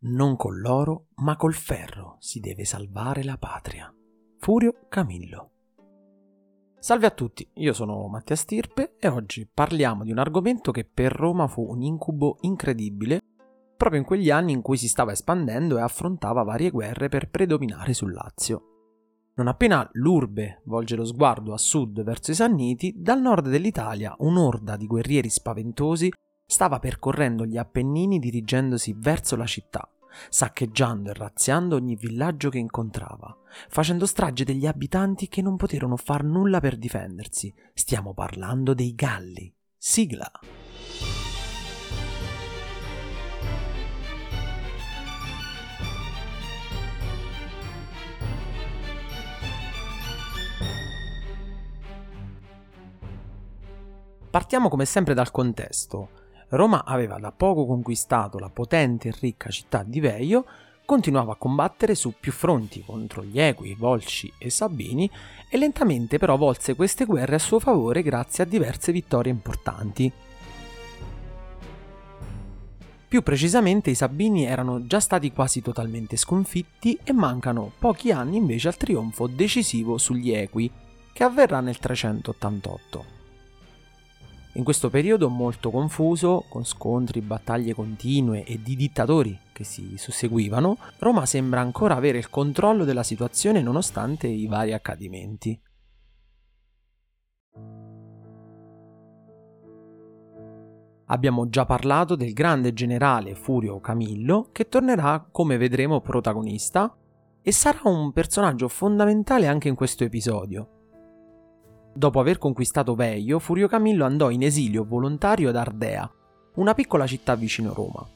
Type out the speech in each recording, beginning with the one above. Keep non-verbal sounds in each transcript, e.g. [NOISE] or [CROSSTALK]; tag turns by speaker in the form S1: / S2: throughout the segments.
S1: Non con l'oro, ma col ferro si deve salvare la patria. Furio Camillo. Salve a tutti, io sono Mattia Stirpe e oggi parliamo di un argomento che per Roma fu un incubo incredibile proprio in quegli anni in cui si stava espandendo e affrontava varie guerre per predominare sul Lazio. Non appena l'urbe volge lo sguardo a sud verso i Sanniti, dal nord dell'Italia un'orda di guerrieri spaventosi stava percorrendo gli Appennini dirigendosi verso la città, saccheggiando e razziando ogni villaggio che incontrava, facendo strage degli abitanti che non poterono far nulla per difendersi. Stiamo parlando dei Galli. Sigla. Partiamo come sempre dal contesto. Roma aveva da poco conquistato la potente e ricca città di Veio, continuava a combattere su più fronti contro gli Equi, Volsci e Sabini e lentamente però volse queste guerre a suo favore grazie a diverse vittorie importanti. Più precisamente i Sabini erano già stati quasi totalmente sconfitti e mancano pochi anni invece al trionfo decisivo sugli Equi, che avverrà nel 388. In questo periodo molto confuso, con scontri, battaglie continue e di dittatori che si susseguivano, Roma sembra ancora avere il controllo della situazione nonostante i vari accadimenti. Abbiamo già parlato del grande generale Furio Camillo, che tornerà, come vedremo, protagonista e sarà un personaggio fondamentale anche in questo episodio. Dopo aver conquistato Veio, Furio Camillo andò in esilio volontario ad Ardea, una piccola città vicino Roma.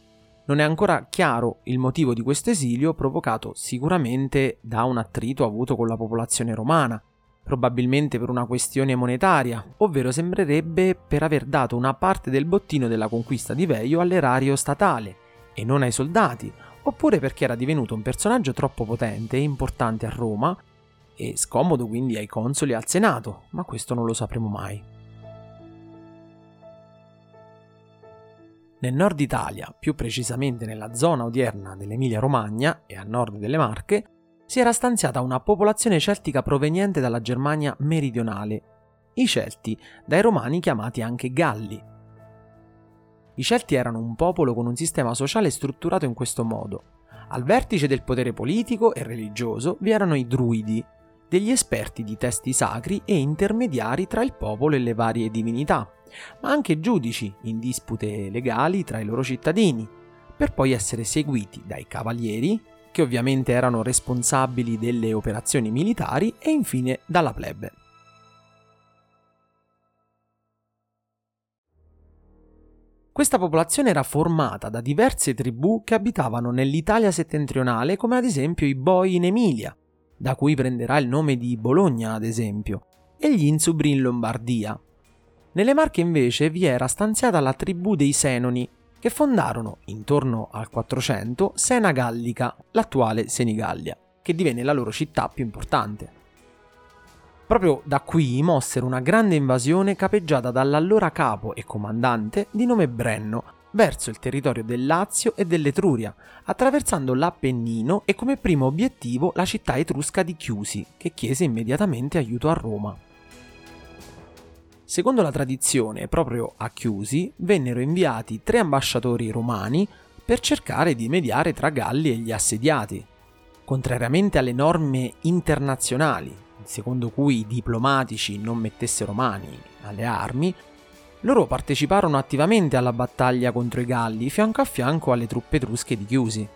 S1: Non è ancora chiaro il motivo di questo esilio, provocato sicuramente da un attrito avuto con la popolazione romana, probabilmente per una questione monetaria, ovvero sembrerebbe per aver dato una parte del bottino della conquista di Veio all'erario statale e non ai soldati, oppure perché era divenuto un personaggio troppo potente e importante a Roma e scomodo quindi ai consoli e al Senato, ma questo non lo sapremo mai. Nel nord Italia, più precisamente nella zona odierna dell'Emilia-Romagna e a nord delle Marche, si era stanziata una popolazione celtica proveniente dalla Germania meridionale, i Celti, dai Romani chiamati anche Galli. I Celti erano un popolo con un sistema sociale strutturato in questo modo. Al vertice del potere politico e religioso vi erano i Druidi, degli esperti di testi sacri e intermediari tra il popolo e le varie divinità, ma anche giudici in dispute legali tra i loro cittadini, per poi essere seguiti dai cavalieri, che ovviamente erano responsabili delle operazioni militari, e infine dalla plebe. Questa popolazione era formata da diverse tribù che abitavano nell'Italia settentrionale, come ad esempio i Boi in Emilia, da cui prenderà il nome di Bologna ad esempio, e gli Insubri in Lombardia. Nelle Marche invece vi era stanziata la tribù dei Senoni, che fondarono, intorno al 400, Sena Gallica, l'attuale Senigallia, che divenne la loro città più importante. Proprio da qui mossero una grande invasione capeggiata dall'allora capo e comandante di nome Brenno, verso il territorio del Lazio e dell'Etruria, attraversando l'Appennino e come primo obiettivo la città etrusca di Chiusi, che chiese immediatamente aiuto a Roma. Secondo la tradizione, proprio a Chiusi vennero inviati tre ambasciatori romani per cercare di mediare tra Galli e gli assediati. Contrariamente alle norme internazionali, secondo cui i diplomatici non mettessero mani alle armi, loro parteciparono attivamente alla battaglia contro i Galli fianco a fianco alle truppe etrusche di Chiusi.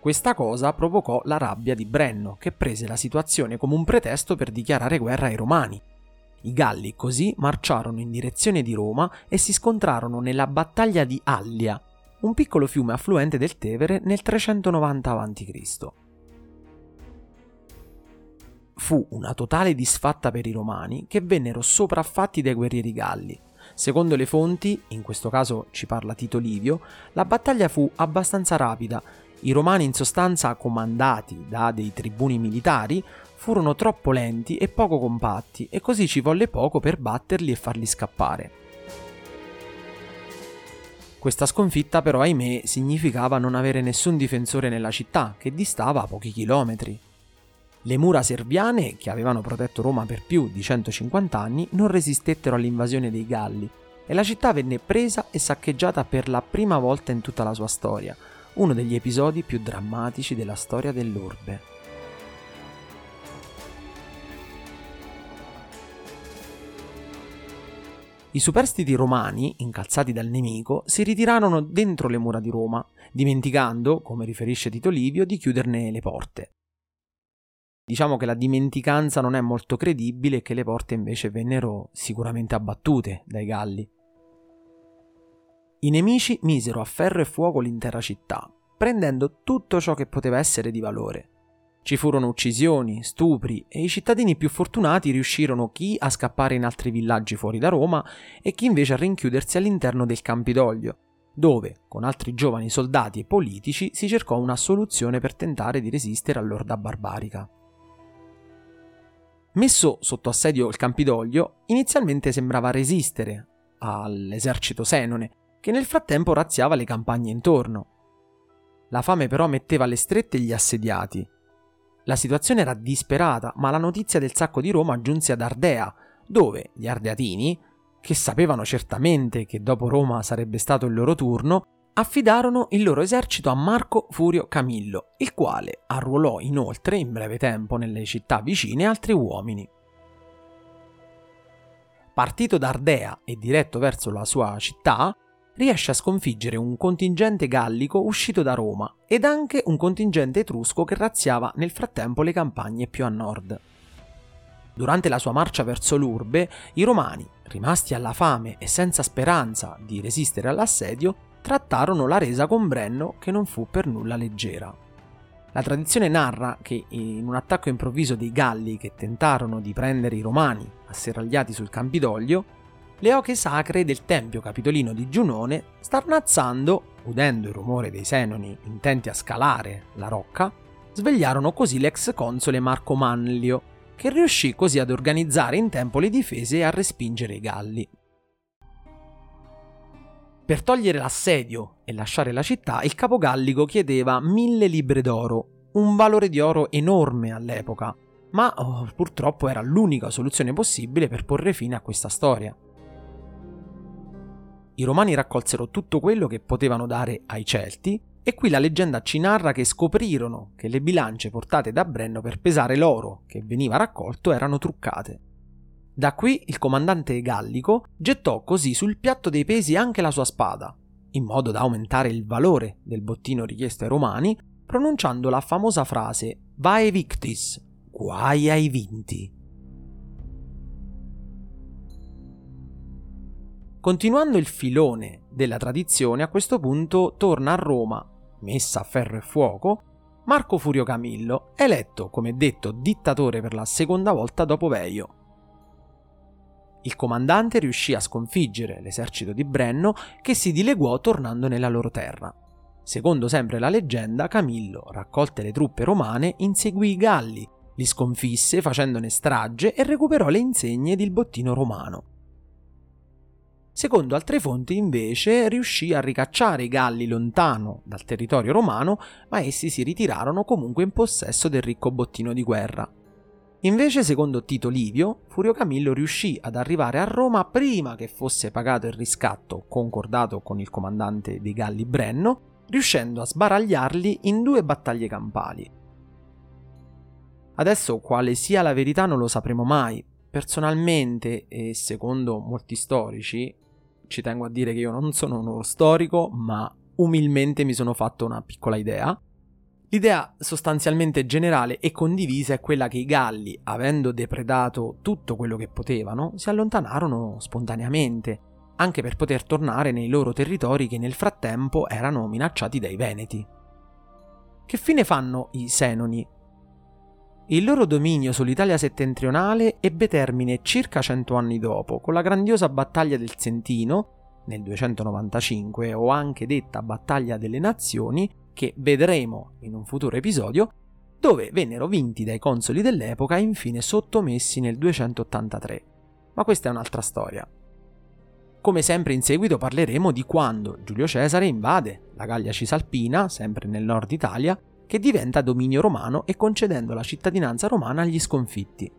S1: Questa cosa provocò la rabbia di Brenno, che prese la situazione come un pretesto per dichiarare guerra ai Romani. I Galli così marciarono in direzione di Roma e si scontrarono nella battaglia di Allia, un piccolo fiume affluente del Tevere nel 390 a.C. Fu una totale disfatta per i romani che vennero sopraffatti dai guerrieri galli. Secondo le fonti, in questo caso ci parla Tito Livio, la battaglia fu abbastanza rapida. I romani in sostanza, comandati da dei tribuni militari, furono troppo lenti e poco compatti e così ci volle poco per batterli e farli scappare. Questa sconfitta però, ahimè, significava non avere nessun difensore nella città, che distava a pochi chilometri. Le mura serviane, che avevano protetto Roma per più di 150 anni, non resistettero all'invasione dei Galli e la città venne presa e saccheggiata per la prima volta in tutta la sua storia, uno degli episodi più drammatici della storia dell'orbe. I superstiti romani, incalzati dal nemico, si ritirarono dentro le mura di Roma, dimenticando, come riferisce Tito Livio, di chiuderne le porte. Diciamo che la dimenticanza non è molto credibile e che le porte invece vennero sicuramente abbattute dai Galli. I nemici misero a ferro e fuoco l'intera città, prendendo tutto ciò che poteva essere di valore. Ci furono uccisioni, stupri e i cittadini più fortunati riuscirono chi a scappare in altri villaggi fuori da Roma e chi invece a rinchiudersi all'interno del Campidoglio, dove, con altri giovani soldati e politici, si cercò una soluzione per tentare di resistere all'orda barbarica. Messo sotto assedio il Campidoglio, inizialmente sembrava resistere all'esercito senone, che nel frattempo razziava le campagne intorno. La fame però metteva alle strette gli assediati la situazione era disperata, ma la notizia del sacco di Roma giunse ad Ardea, dove gli ardeatini, che sapevano certamente che dopo Roma sarebbe stato il loro turno, affidarono il loro esercito a Marco Furio Camillo, il quale arruolò inoltre in breve tempo nelle città vicine altri uomini. Partito da Ardea e diretto verso la sua città, riesce a sconfiggere un contingente gallico uscito da Roma ed anche un contingente etrusco che razziava nel frattempo le campagne più a nord. Durante la sua marcia verso l'urbe, i romani, rimasti alla fame e senza speranza di resistere all'assedio, trattarono la resa con Brenno che non fu per nulla leggera. La tradizione narra che in un attacco improvviso dei Galli che tentarono di prendere i romani asserragliati sul Campidoglio, le oche sacre del tempio capitolino di Giunone, starnazzando, udendo il rumore dei senoni intenti a scalare la rocca, svegliarono così l'ex console Marco Manlio, che riuscì così ad organizzare in tempo le difese e a respingere i Galli. Per togliere l'assedio e lasciare la città, il capogallico chiedeva mille libre d'oro, un valore di oro enorme all'epoca, ma oh, purtroppo era l'unica soluzione possibile per porre fine a questa storia. I romani raccolsero tutto quello che potevano dare ai Celti e qui la leggenda ci narra che scoprirono che le bilance portate da Brenno per pesare l'oro che veniva raccolto erano truccate. Da qui il comandante gallico gettò così sul piatto dei pesi anche la sua spada, in modo da aumentare il valore del bottino richiesto ai romani, pronunciando la famosa frase Vae victis, guai ai vinti. Continuando il filone della tradizione, a questo punto torna a Roma, messa a ferro e fuoco, Marco Furio Camillo, eletto, come detto, dittatore per la seconda volta dopo Veio. Il comandante riuscì a sconfiggere l'esercito di Brenno che si dileguò tornando nella loro terra. Secondo sempre la leggenda, Camillo, raccolte le truppe romane, inseguì i Galli, li sconfisse facendone strage e recuperò le insegne ed il bottino romano. Secondo altre fonti, invece, riuscì a ricacciare i Galli lontano dal territorio romano, ma essi si ritirarono comunque in possesso del ricco bottino di guerra. Invece, secondo Tito Livio, Furio Camillo riuscì ad arrivare a Roma prima che fosse pagato il riscatto concordato con il comandante dei Galli Brenno, riuscendo a sbaragliarli in due battaglie campali. Adesso quale sia la verità non lo sapremo mai. Personalmente e secondo molti storici, ci tengo a dire che io non sono uno storico, ma umilmente mi sono fatto una piccola idea. L'idea sostanzialmente generale e condivisa è quella che i Galli, avendo depredato tutto quello che potevano, si allontanarono spontaneamente, anche per poter tornare nei loro territori che nel frattempo erano minacciati dai Veneti. Che fine fanno i Senoni il loro dominio sull'Italia settentrionale ebbe termine circa cento anni dopo, con la grandiosa battaglia del Sentino, nel 295, o anche detta battaglia delle nazioni, che vedremo in un futuro episodio, dove vennero vinti dai consoli dell'epoca e infine sottomessi nel 283. Ma questa è un'altra storia. come sempre in seguito parleremo di quando Giulio Cesare invade la Gallia Cisalpina, sempre nel nord Italia, che diventa dominio romano e concedendo la cittadinanza romana agli sconfitti.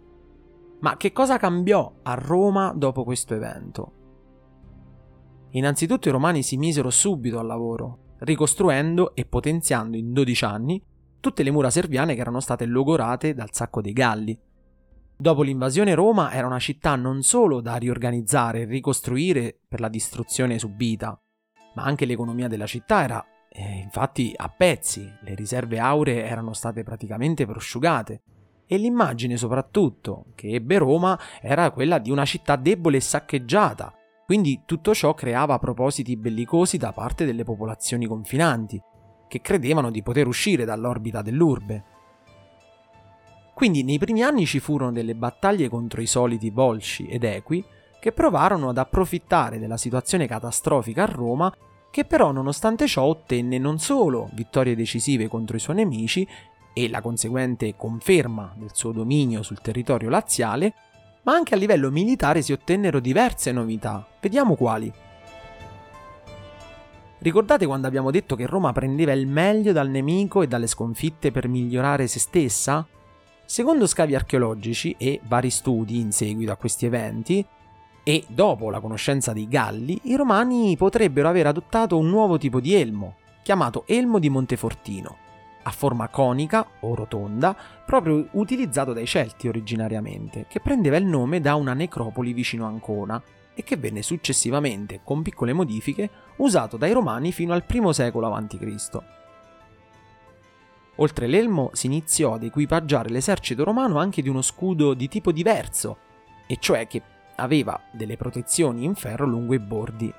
S1: Ma che cosa cambiò a Roma dopo questo evento? Innanzitutto i romani si misero subito al lavoro, ricostruendo e potenziando in 12 anni tutte le mura serviane che erano state logorate dal sacco dei Galli. Dopo l'invasione Roma era una città non solo da riorganizzare e ricostruire per la distruzione subita, ma anche l'economia della città era eh, infatti a pezzi, le riserve auree erano state praticamente prosciugate e l'immagine soprattutto che ebbe Roma era quella di una città debole e saccheggiata, quindi tutto ciò creava propositi bellicosi da parte delle popolazioni confinanti, che credevano di poter uscire dall'orbita dell'urbe. Quindi nei primi anni ci furono delle battaglie contro i soliti bolsci ed equi che provarono ad approfittare della situazione catastrofica a Roma che però nonostante ciò ottenne non solo vittorie decisive contro i suoi nemici e la conseguente conferma del suo dominio sul territorio laziale, ma anche a livello militare si ottennero diverse novità. Vediamo quali. Ricordate quando abbiamo detto che Roma prendeva il meglio dal nemico e dalle sconfitte per migliorare se stessa? Secondo scavi archeologici e vari studi in seguito a questi eventi, e dopo la conoscenza dei Galli, i Romani potrebbero aver adottato un nuovo tipo di elmo, chiamato elmo di Montefortino, a forma conica o rotonda, proprio utilizzato dai Celti originariamente, che prendeva il nome da una necropoli vicino Ancona e che venne successivamente, con piccole modifiche, usato dai Romani fino al I secolo a.C. Oltre l'elmo si iniziò ad equipaggiare l'esercito romano anche di uno scudo di tipo diverso, e cioè che aveva delle protezioni in ferro lungo i bordi.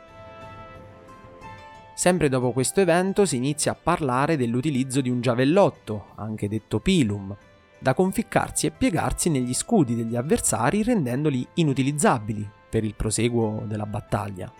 S1: Sempre dopo questo evento si inizia a parlare dell'utilizzo di un giavellotto, anche detto pilum, da conficcarsi e piegarsi negli scudi degli avversari rendendoli inutilizzabili per il proseguo della battaglia.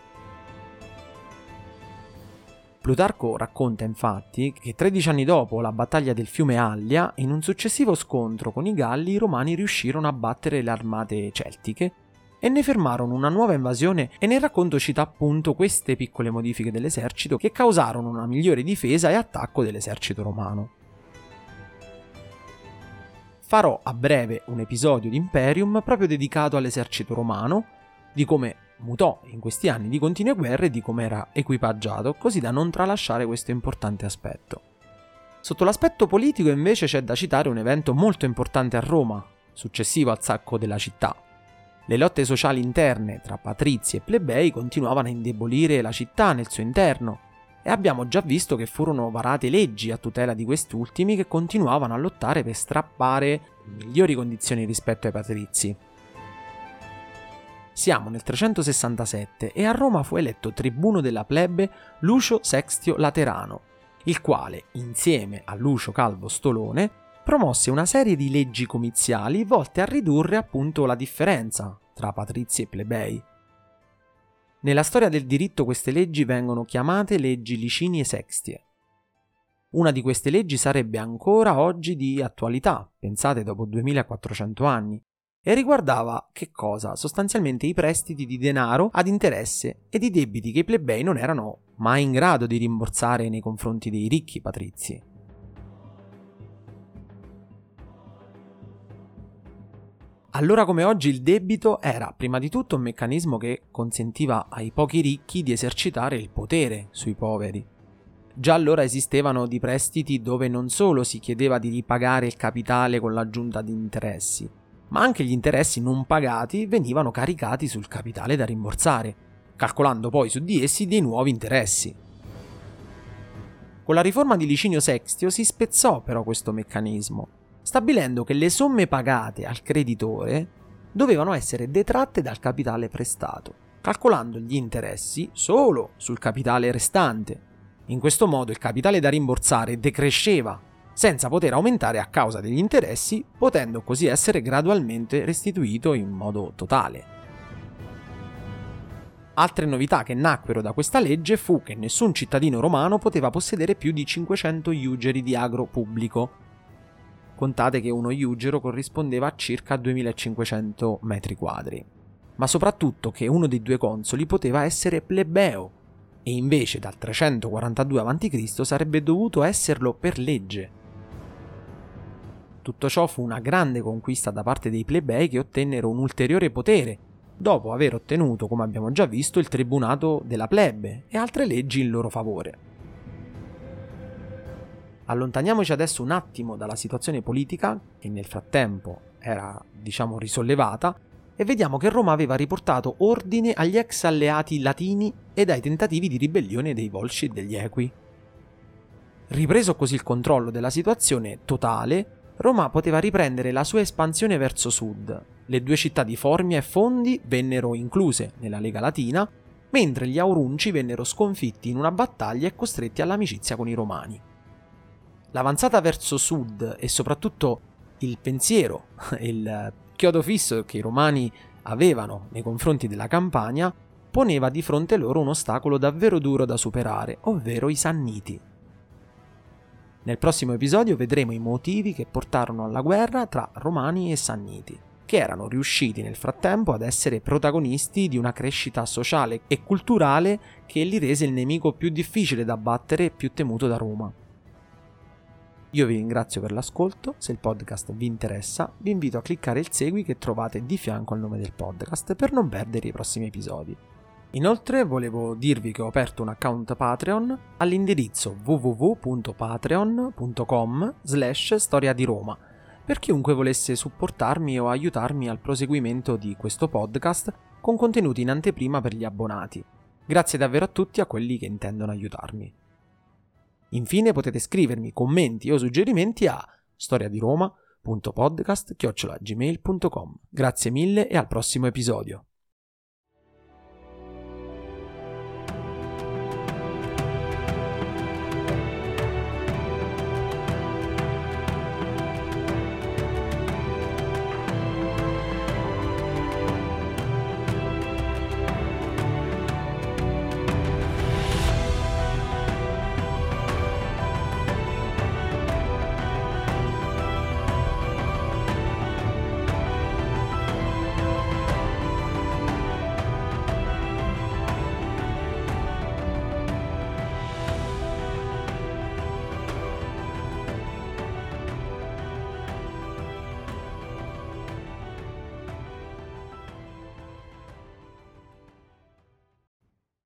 S1: Plutarco racconta infatti che 13 anni dopo la battaglia del fiume Allia, in un successivo scontro con i Galli, i Romani riuscirono a battere le armate celtiche e ne fermarono una nuova invasione e nel racconto cita appunto queste piccole modifiche dell'esercito che causarono una migliore difesa e attacco dell'esercito romano. Farò a breve un episodio di Imperium proprio dedicato all'esercito romano, di come mutò in questi anni di continue guerre e di come era equipaggiato, così da non tralasciare questo importante aspetto. Sotto l'aspetto politico invece c'è da citare un evento molto importante a Roma, successivo al sacco della città. Le lotte sociali interne tra patrizi e plebei continuavano a indebolire la città nel suo interno, e abbiamo già visto che furono varate leggi a tutela di quest'ultimi che continuavano a lottare per strappare migliori condizioni rispetto ai patrizi. Siamo nel 367 e a Roma fu eletto tribuno della plebe Lucio Sextio Laterano, il quale, insieme a Lucio Calvo Stolone, promosse una serie di leggi comiziali volte a ridurre appunto la differenza tra patrizi e plebei. Nella storia del diritto queste leggi vengono chiamate leggi Licinie Sextie. Una di queste leggi sarebbe ancora oggi di attualità, pensate dopo 2400 anni, e riguardava che cosa? Sostanzialmente i prestiti di denaro ad interesse ed i debiti che i plebei non erano mai in grado di rimborsare nei confronti dei ricchi patrizi. Allora come oggi il debito era prima di tutto un meccanismo che consentiva ai pochi ricchi di esercitare il potere sui poveri. Già allora esistevano di prestiti dove non solo si chiedeva di ripagare il capitale con l'aggiunta di interessi, ma anche gli interessi non pagati venivano caricati sul capitale da rimborsare, calcolando poi su di essi dei nuovi interessi. Con la riforma di Licinio Sextio si spezzò però questo meccanismo, stabilendo che le somme pagate al creditore dovevano essere detratte dal capitale prestato, calcolando gli interessi solo sul capitale restante. In questo modo il capitale da rimborsare decresceva senza poter aumentare a causa degli interessi, potendo così essere gradualmente restituito in modo totale. Altre novità che nacquero da questa legge fu che nessun cittadino romano poteva possedere più di 500 iugeri di agro pubblico. Contate che uno iugero corrispondeva a circa 2500 metri quadri. ma soprattutto che uno dei due consoli poteva essere plebeo e invece dal 342 a.C. sarebbe dovuto esserlo per legge. Tutto ciò fu una grande conquista da parte dei plebei che ottennero un ulteriore potere, dopo aver ottenuto, come abbiamo già visto, il tribunato della plebe e altre leggi in loro favore. Allontaniamoci adesso un attimo dalla situazione politica, che nel frattempo era, diciamo, risollevata, e vediamo che Roma aveva riportato ordine agli ex alleati latini ed ai tentativi di ribellione dei Volsci e degli Equi. Ripreso così il controllo della situazione totale, Roma poteva riprendere la sua espansione verso sud. Le due città di Formia e Fondi vennero incluse nella Lega Latina, mentre gli Aurunci vennero sconfitti in una battaglia e costretti all'amicizia con i Romani. L'avanzata verso sud e soprattutto il pensiero, [LAUGHS] il chiodo fisso che i romani avevano nei confronti della Campania poneva di fronte loro un ostacolo davvero duro da superare, ovvero i Sanniti. Nel prossimo episodio vedremo i motivi che portarono alla guerra tra Romani e Sanniti, che erano riusciti nel frattempo ad essere protagonisti di una crescita sociale e culturale che li rese il nemico più difficile da battere e più temuto da Roma. Io vi ringrazio per l'ascolto, se il podcast vi interessa vi invito a cliccare il segui che trovate di fianco al nome del podcast per non perdere i prossimi episodi. Inoltre volevo dirvi che ho aperto un account Patreon all'indirizzo www.patreon.com slash storia di Roma per chiunque volesse supportarmi o aiutarmi al proseguimento di questo podcast con contenuti in anteprima per gli abbonati. Grazie davvero a tutti a quelli che intendono aiutarmi. Infine potete scrivermi commenti o suggerimenti a storiadiroma.podcast.gmail.com. Grazie mille e al prossimo episodio.